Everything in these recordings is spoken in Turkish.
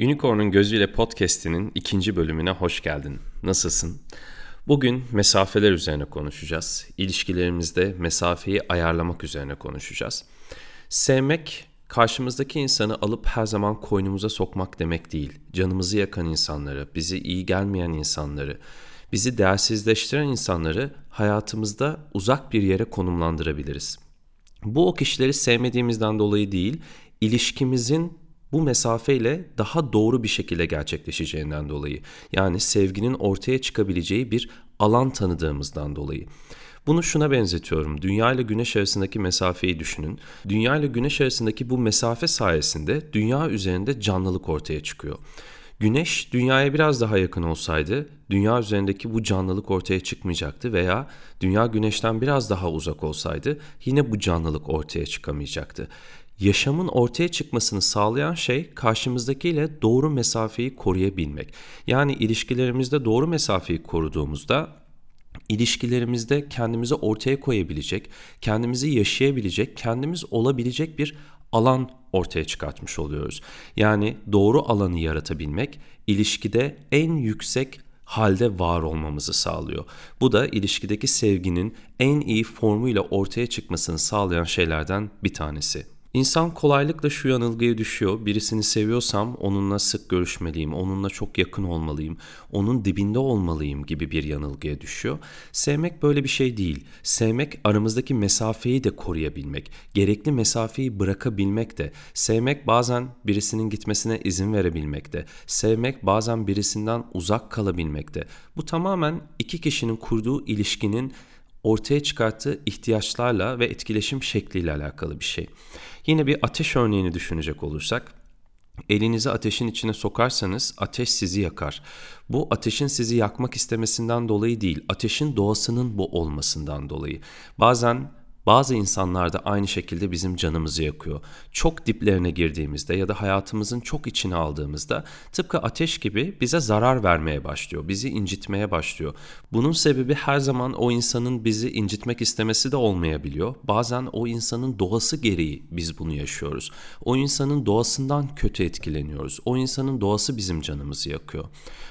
Unicorn'un Gözüyle Podcast'inin ikinci bölümüne hoş geldin. Nasılsın? Bugün mesafeler üzerine konuşacağız. İlişkilerimizde mesafeyi ayarlamak üzerine konuşacağız. Sevmek, karşımızdaki insanı alıp her zaman koynumuza sokmak demek değil. Canımızı yakan insanları, bizi iyi gelmeyen insanları, bizi değersizleştiren insanları hayatımızda uzak bir yere konumlandırabiliriz. Bu o kişileri sevmediğimizden dolayı değil, ilişkimizin bu mesafeyle daha doğru bir şekilde gerçekleşeceğinden dolayı. Yani sevginin ortaya çıkabileceği bir alan tanıdığımızdan dolayı. Bunu şuna benzetiyorum. Dünya ile güneş arasındaki mesafeyi düşünün. Dünya ile güneş arasındaki bu mesafe sayesinde dünya üzerinde canlılık ortaya çıkıyor. Güneş dünyaya biraz daha yakın olsaydı dünya üzerindeki bu canlılık ortaya çıkmayacaktı veya dünya güneşten biraz daha uzak olsaydı yine bu canlılık ortaya çıkamayacaktı. Yaşamın ortaya çıkmasını sağlayan şey karşımızdakiyle doğru mesafeyi koruyabilmek. Yani ilişkilerimizde doğru mesafeyi koruduğumuzda ilişkilerimizde kendimizi ortaya koyabilecek, kendimizi yaşayabilecek, kendimiz olabilecek bir alan ortaya çıkartmış oluyoruz. Yani doğru alanı yaratabilmek ilişkide en yüksek halde var olmamızı sağlıyor. Bu da ilişkideki sevginin en iyi formuyla ortaya çıkmasını sağlayan şeylerden bir tanesi. İnsan kolaylıkla şu yanılgıya düşüyor. Birisini seviyorsam onunla sık görüşmeliyim, onunla çok yakın olmalıyım, onun dibinde olmalıyım gibi bir yanılgıya düşüyor. Sevmek böyle bir şey değil. Sevmek aramızdaki mesafeyi de koruyabilmek, gerekli mesafeyi bırakabilmek de. Sevmek bazen birisinin gitmesine izin verebilmek de. Sevmek bazen birisinden uzak kalabilmek de. Bu tamamen iki kişinin kurduğu ilişkinin ortaya çıkarttığı ihtiyaçlarla ve etkileşim şekliyle alakalı bir şey. Yine bir ateş örneğini düşünecek olursak, elinizi ateşin içine sokarsanız ateş sizi yakar. Bu ateşin sizi yakmak istemesinden dolayı değil, ateşin doğasının bu olmasından dolayı. Bazen bazı insanlar da aynı şekilde bizim canımızı yakıyor. Çok diplerine girdiğimizde ya da hayatımızın çok içine aldığımızda tıpkı ateş gibi bize zarar vermeye başlıyor, bizi incitmeye başlıyor. Bunun sebebi her zaman o insanın bizi incitmek istemesi de olmayabiliyor. Bazen o insanın doğası gereği biz bunu yaşıyoruz. O insanın doğasından kötü etkileniyoruz. O insanın doğası bizim canımızı yakıyor.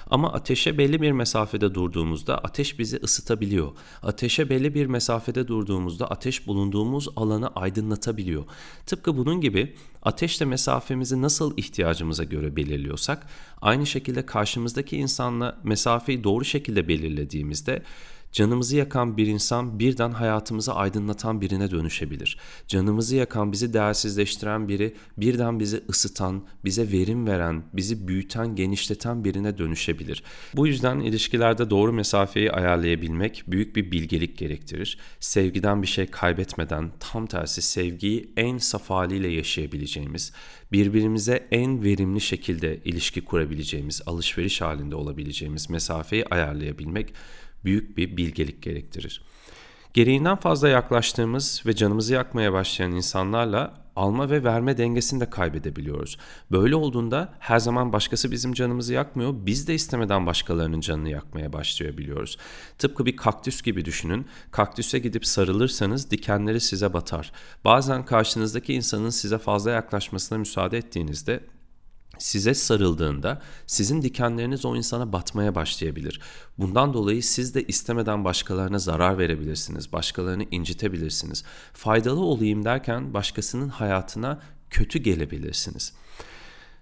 Ama ateşe belli bir mesafede durduğumuzda ateş bizi ısıtabiliyor. Ateşe belli bir mesafede durduğumuzda ateş bulunduğumuz alanı aydınlatabiliyor. Tıpkı bunun gibi ateşle mesafemizi nasıl ihtiyacımıza göre belirliyorsak aynı şekilde karşımızdaki insanla mesafeyi doğru şekilde belirlediğimizde Canımızı yakan bir insan birden hayatımızı aydınlatan birine dönüşebilir. Canımızı yakan, bizi değersizleştiren biri birden bizi ısıtan, bize verim veren, bizi büyüten, genişleten birine dönüşebilir. Bu yüzden ilişkilerde doğru mesafeyi ayarlayabilmek büyük bir bilgelik gerektirir. Sevgiden bir şey kaybetmeden tam tersi sevgiyi en saf haliyle yaşayabileceğimiz, birbirimize en verimli şekilde ilişki kurabileceğimiz, alışveriş halinde olabileceğimiz mesafeyi ayarlayabilmek büyük bir bilgelik gerektirir. Gereğinden fazla yaklaştığımız ve canımızı yakmaya başlayan insanlarla alma ve verme dengesini de kaybedebiliyoruz. Böyle olduğunda her zaman başkası bizim canımızı yakmıyor, biz de istemeden başkalarının canını yakmaya başlayabiliyoruz. Tıpkı bir kaktüs gibi düşünün. Kaktüse gidip sarılırsanız dikenleri size batar. Bazen karşınızdaki insanın size fazla yaklaşmasına müsaade ettiğinizde size sarıldığında sizin dikenleriniz o insana batmaya başlayabilir. Bundan dolayı siz de istemeden başkalarına zarar verebilirsiniz, başkalarını incitebilirsiniz. Faydalı olayım derken başkasının hayatına kötü gelebilirsiniz.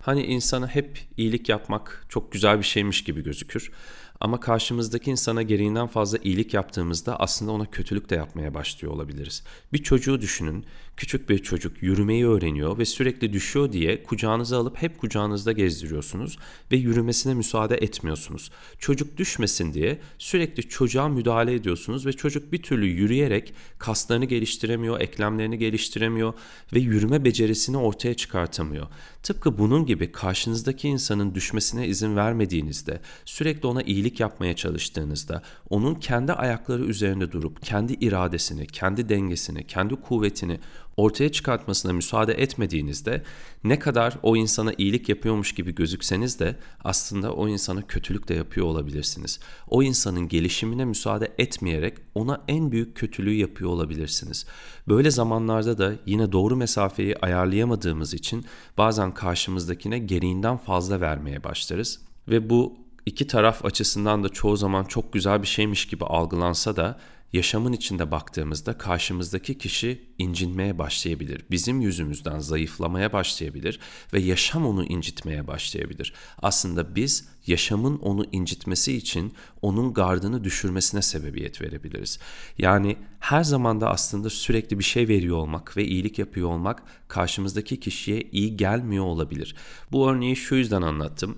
Hani insana hep iyilik yapmak çok güzel bir şeymiş gibi gözükür. Ama karşımızdaki insana gereğinden fazla iyilik yaptığımızda aslında ona kötülük de yapmaya başlıyor olabiliriz. Bir çocuğu düşünün. Küçük bir çocuk yürümeyi öğreniyor ve sürekli düşüyor diye kucağınıza alıp hep kucağınızda gezdiriyorsunuz ve yürümesine müsaade etmiyorsunuz. Çocuk düşmesin diye sürekli çocuğa müdahale ediyorsunuz ve çocuk bir türlü yürüyerek kaslarını geliştiremiyor, eklemlerini geliştiremiyor ve yürüme becerisini ortaya çıkartamıyor. Tıpkı bunun gibi karşınızdaki insanın düşmesine izin vermediğinizde, sürekli ona iyilik iyilik yapmaya çalıştığınızda, onun kendi ayakları üzerinde durup kendi iradesini, kendi dengesini, kendi kuvvetini ortaya çıkartmasına müsaade etmediğinizde ne kadar o insana iyilik yapıyormuş gibi gözükseniz de aslında o insana kötülük de yapıyor olabilirsiniz. O insanın gelişimine müsaade etmeyerek ona en büyük kötülüğü yapıyor olabilirsiniz. Böyle zamanlarda da yine doğru mesafeyi ayarlayamadığımız için bazen karşımızdakine gereğinden fazla vermeye başlarız ve bu iki taraf açısından da çoğu zaman çok güzel bir şeymiş gibi algılansa da yaşamın içinde baktığımızda karşımızdaki kişi incinmeye başlayabilir. Bizim yüzümüzden zayıflamaya başlayabilir ve yaşam onu incitmeye başlayabilir. Aslında biz yaşamın onu incitmesi için onun gardını düşürmesine sebebiyet verebiliriz. Yani her zamanda aslında sürekli bir şey veriyor olmak ve iyilik yapıyor olmak karşımızdaki kişiye iyi gelmiyor olabilir. Bu örneği şu yüzden anlattım.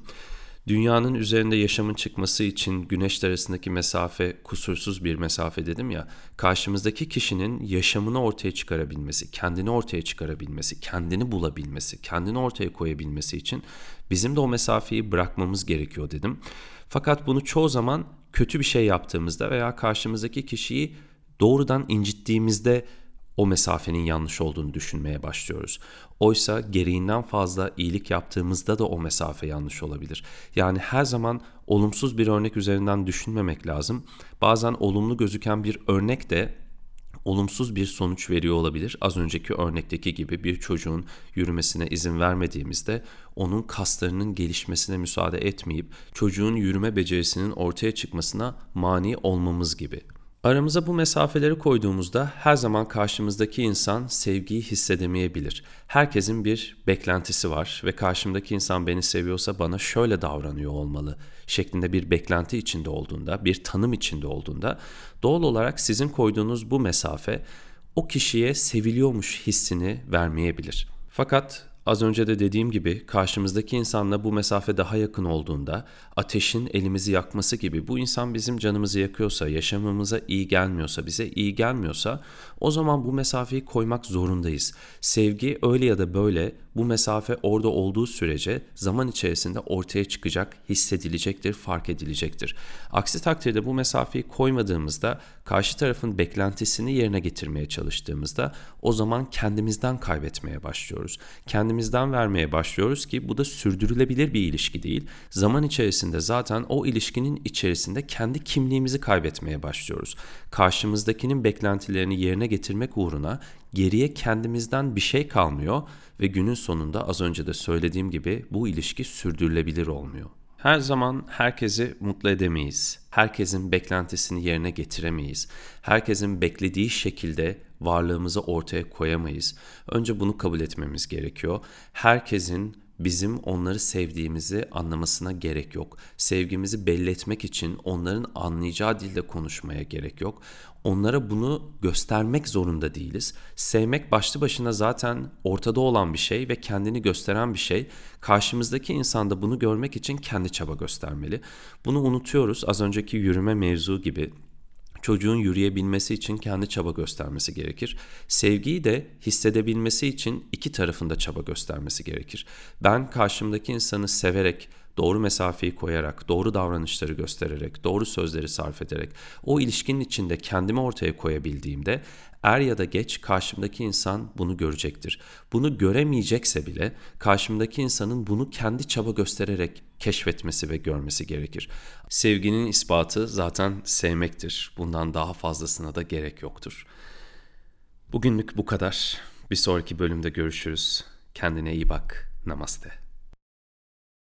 Dünyanın üzerinde yaşamın çıkması için güneşler arasındaki mesafe kusursuz bir mesafe dedim ya. Karşımızdaki kişinin yaşamını ortaya çıkarabilmesi, kendini ortaya çıkarabilmesi, kendini bulabilmesi, kendini ortaya koyabilmesi için bizim de o mesafeyi bırakmamız gerekiyor dedim. Fakat bunu çoğu zaman kötü bir şey yaptığımızda veya karşımızdaki kişiyi doğrudan incittiğimizde o mesafenin yanlış olduğunu düşünmeye başlıyoruz. Oysa gereğinden fazla iyilik yaptığımızda da o mesafe yanlış olabilir. Yani her zaman olumsuz bir örnek üzerinden düşünmemek lazım. Bazen olumlu gözüken bir örnek de olumsuz bir sonuç veriyor olabilir. Az önceki örnekteki gibi bir çocuğun yürümesine izin vermediğimizde onun kaslarının gelişmesine müsaade etmeyip çocuğun yürüme becerisinin ortaya çıkmasına mani olmamız gibi. Aramıza bu mesafeleri koyduğumuzda her zaman karşımızdaki insan sevgiyi hissedemeyebilir. Herkesin bir beklentisi var ve karşımdaki insan beni seviyorsa bana şöyle davranıyor olmalı şeklinde bir beklenti içinde olduğunda, bir tanım içinde olduğunda doğal olarak sizin koyduğunuz bu mesafe o kişiye seviliyormuş hissini vermeyebilir. Fakat Az önce de dediğim gibi karşımızdaki insanla bu mesafe daha yakın olduğunda ateşin elimizi yakması gibi bu insan bizim canımızı yakıyorsa, yaşamamıza iyi gelmiyorsa, bize iyi gelmiyorsa o zaman bu mesafeyi koymak zorundayız. Sevgi öyle ya da böyle bu mesafe orada olduğu sürece zaman içerisinde ortaya çıkacak, hissedilecektir, fark edilecektir. Aksi takdirde bu mesafeyi koymadığımızda, karşı tarafın beklentisini yerine getirmeye çalıştığımızda o zaman kendimizden kaybetmeye başlıyoruz. Kendimizden vermeye başlıyoruz ki bu da sürdürülebilir bir ilişki değil. Zaman içerisinde zaten o ilişkinin içerisinde kendi kimliğimizi kaybetmeye başlıyoruz. Karşımızdakinin beklentilerini yerine getirmek uğruna geriye kendimizden bir şey kalmıyor ve günün sonunda az önce de söylediğim gibi bu ilişki sürdürülebilir olmuyor. Her zaman herkesi mutlu edemeyiz. Herkesin beklentisini yerine getiremeyiz. Herkesin beklediği şekilde varlığımızı ortaya koyamayız. Önce bunu kabul etmemiz gerekiyor. Herkesin bizim onları sevdiğimizi anlamasına gerek yok. Sevgimizi belli etmek için onların anlayacağı dilde konuşmaya gerek yok. Onlara bunu göstermek zorunda değiliz. Sevmek başlı başına zaten ortada olan bir şey ve kendini gösteren bir şey. Karşımızdaki insan da bunu görmek için kendi çaba göstermeli. Bunu unutuyoruz. Az önceki yürüme mevzu gibi çocuğun yürüyebilmesi için kendi çaba göstermesi gerekir. Sevgiyi de hissedebilmesi için iki tarafında çaba göstermesi gerekir. Ben karşımdaki insanı severek, doğru mesafeyi koyarak, doğru davranışları göstererek, doğru sözleri sarf ederek o ilişkinin içinde kendimi ortaya koyabildiğimde er ya da geç karşımdaki insan bunu görecektir. Bunu göremeyecekse bile karşımdaki insanın bunu kendi çaba göstererek keşfetmesi ve görmesi gerekir. Sevginin ispatı zaten sevmektir. Bundan daha fazlasına da gerek yoktur. Bugünlük bu kadar. Bir sonraki bölümde görüşürüz. Kendine iyi bak. Namaste.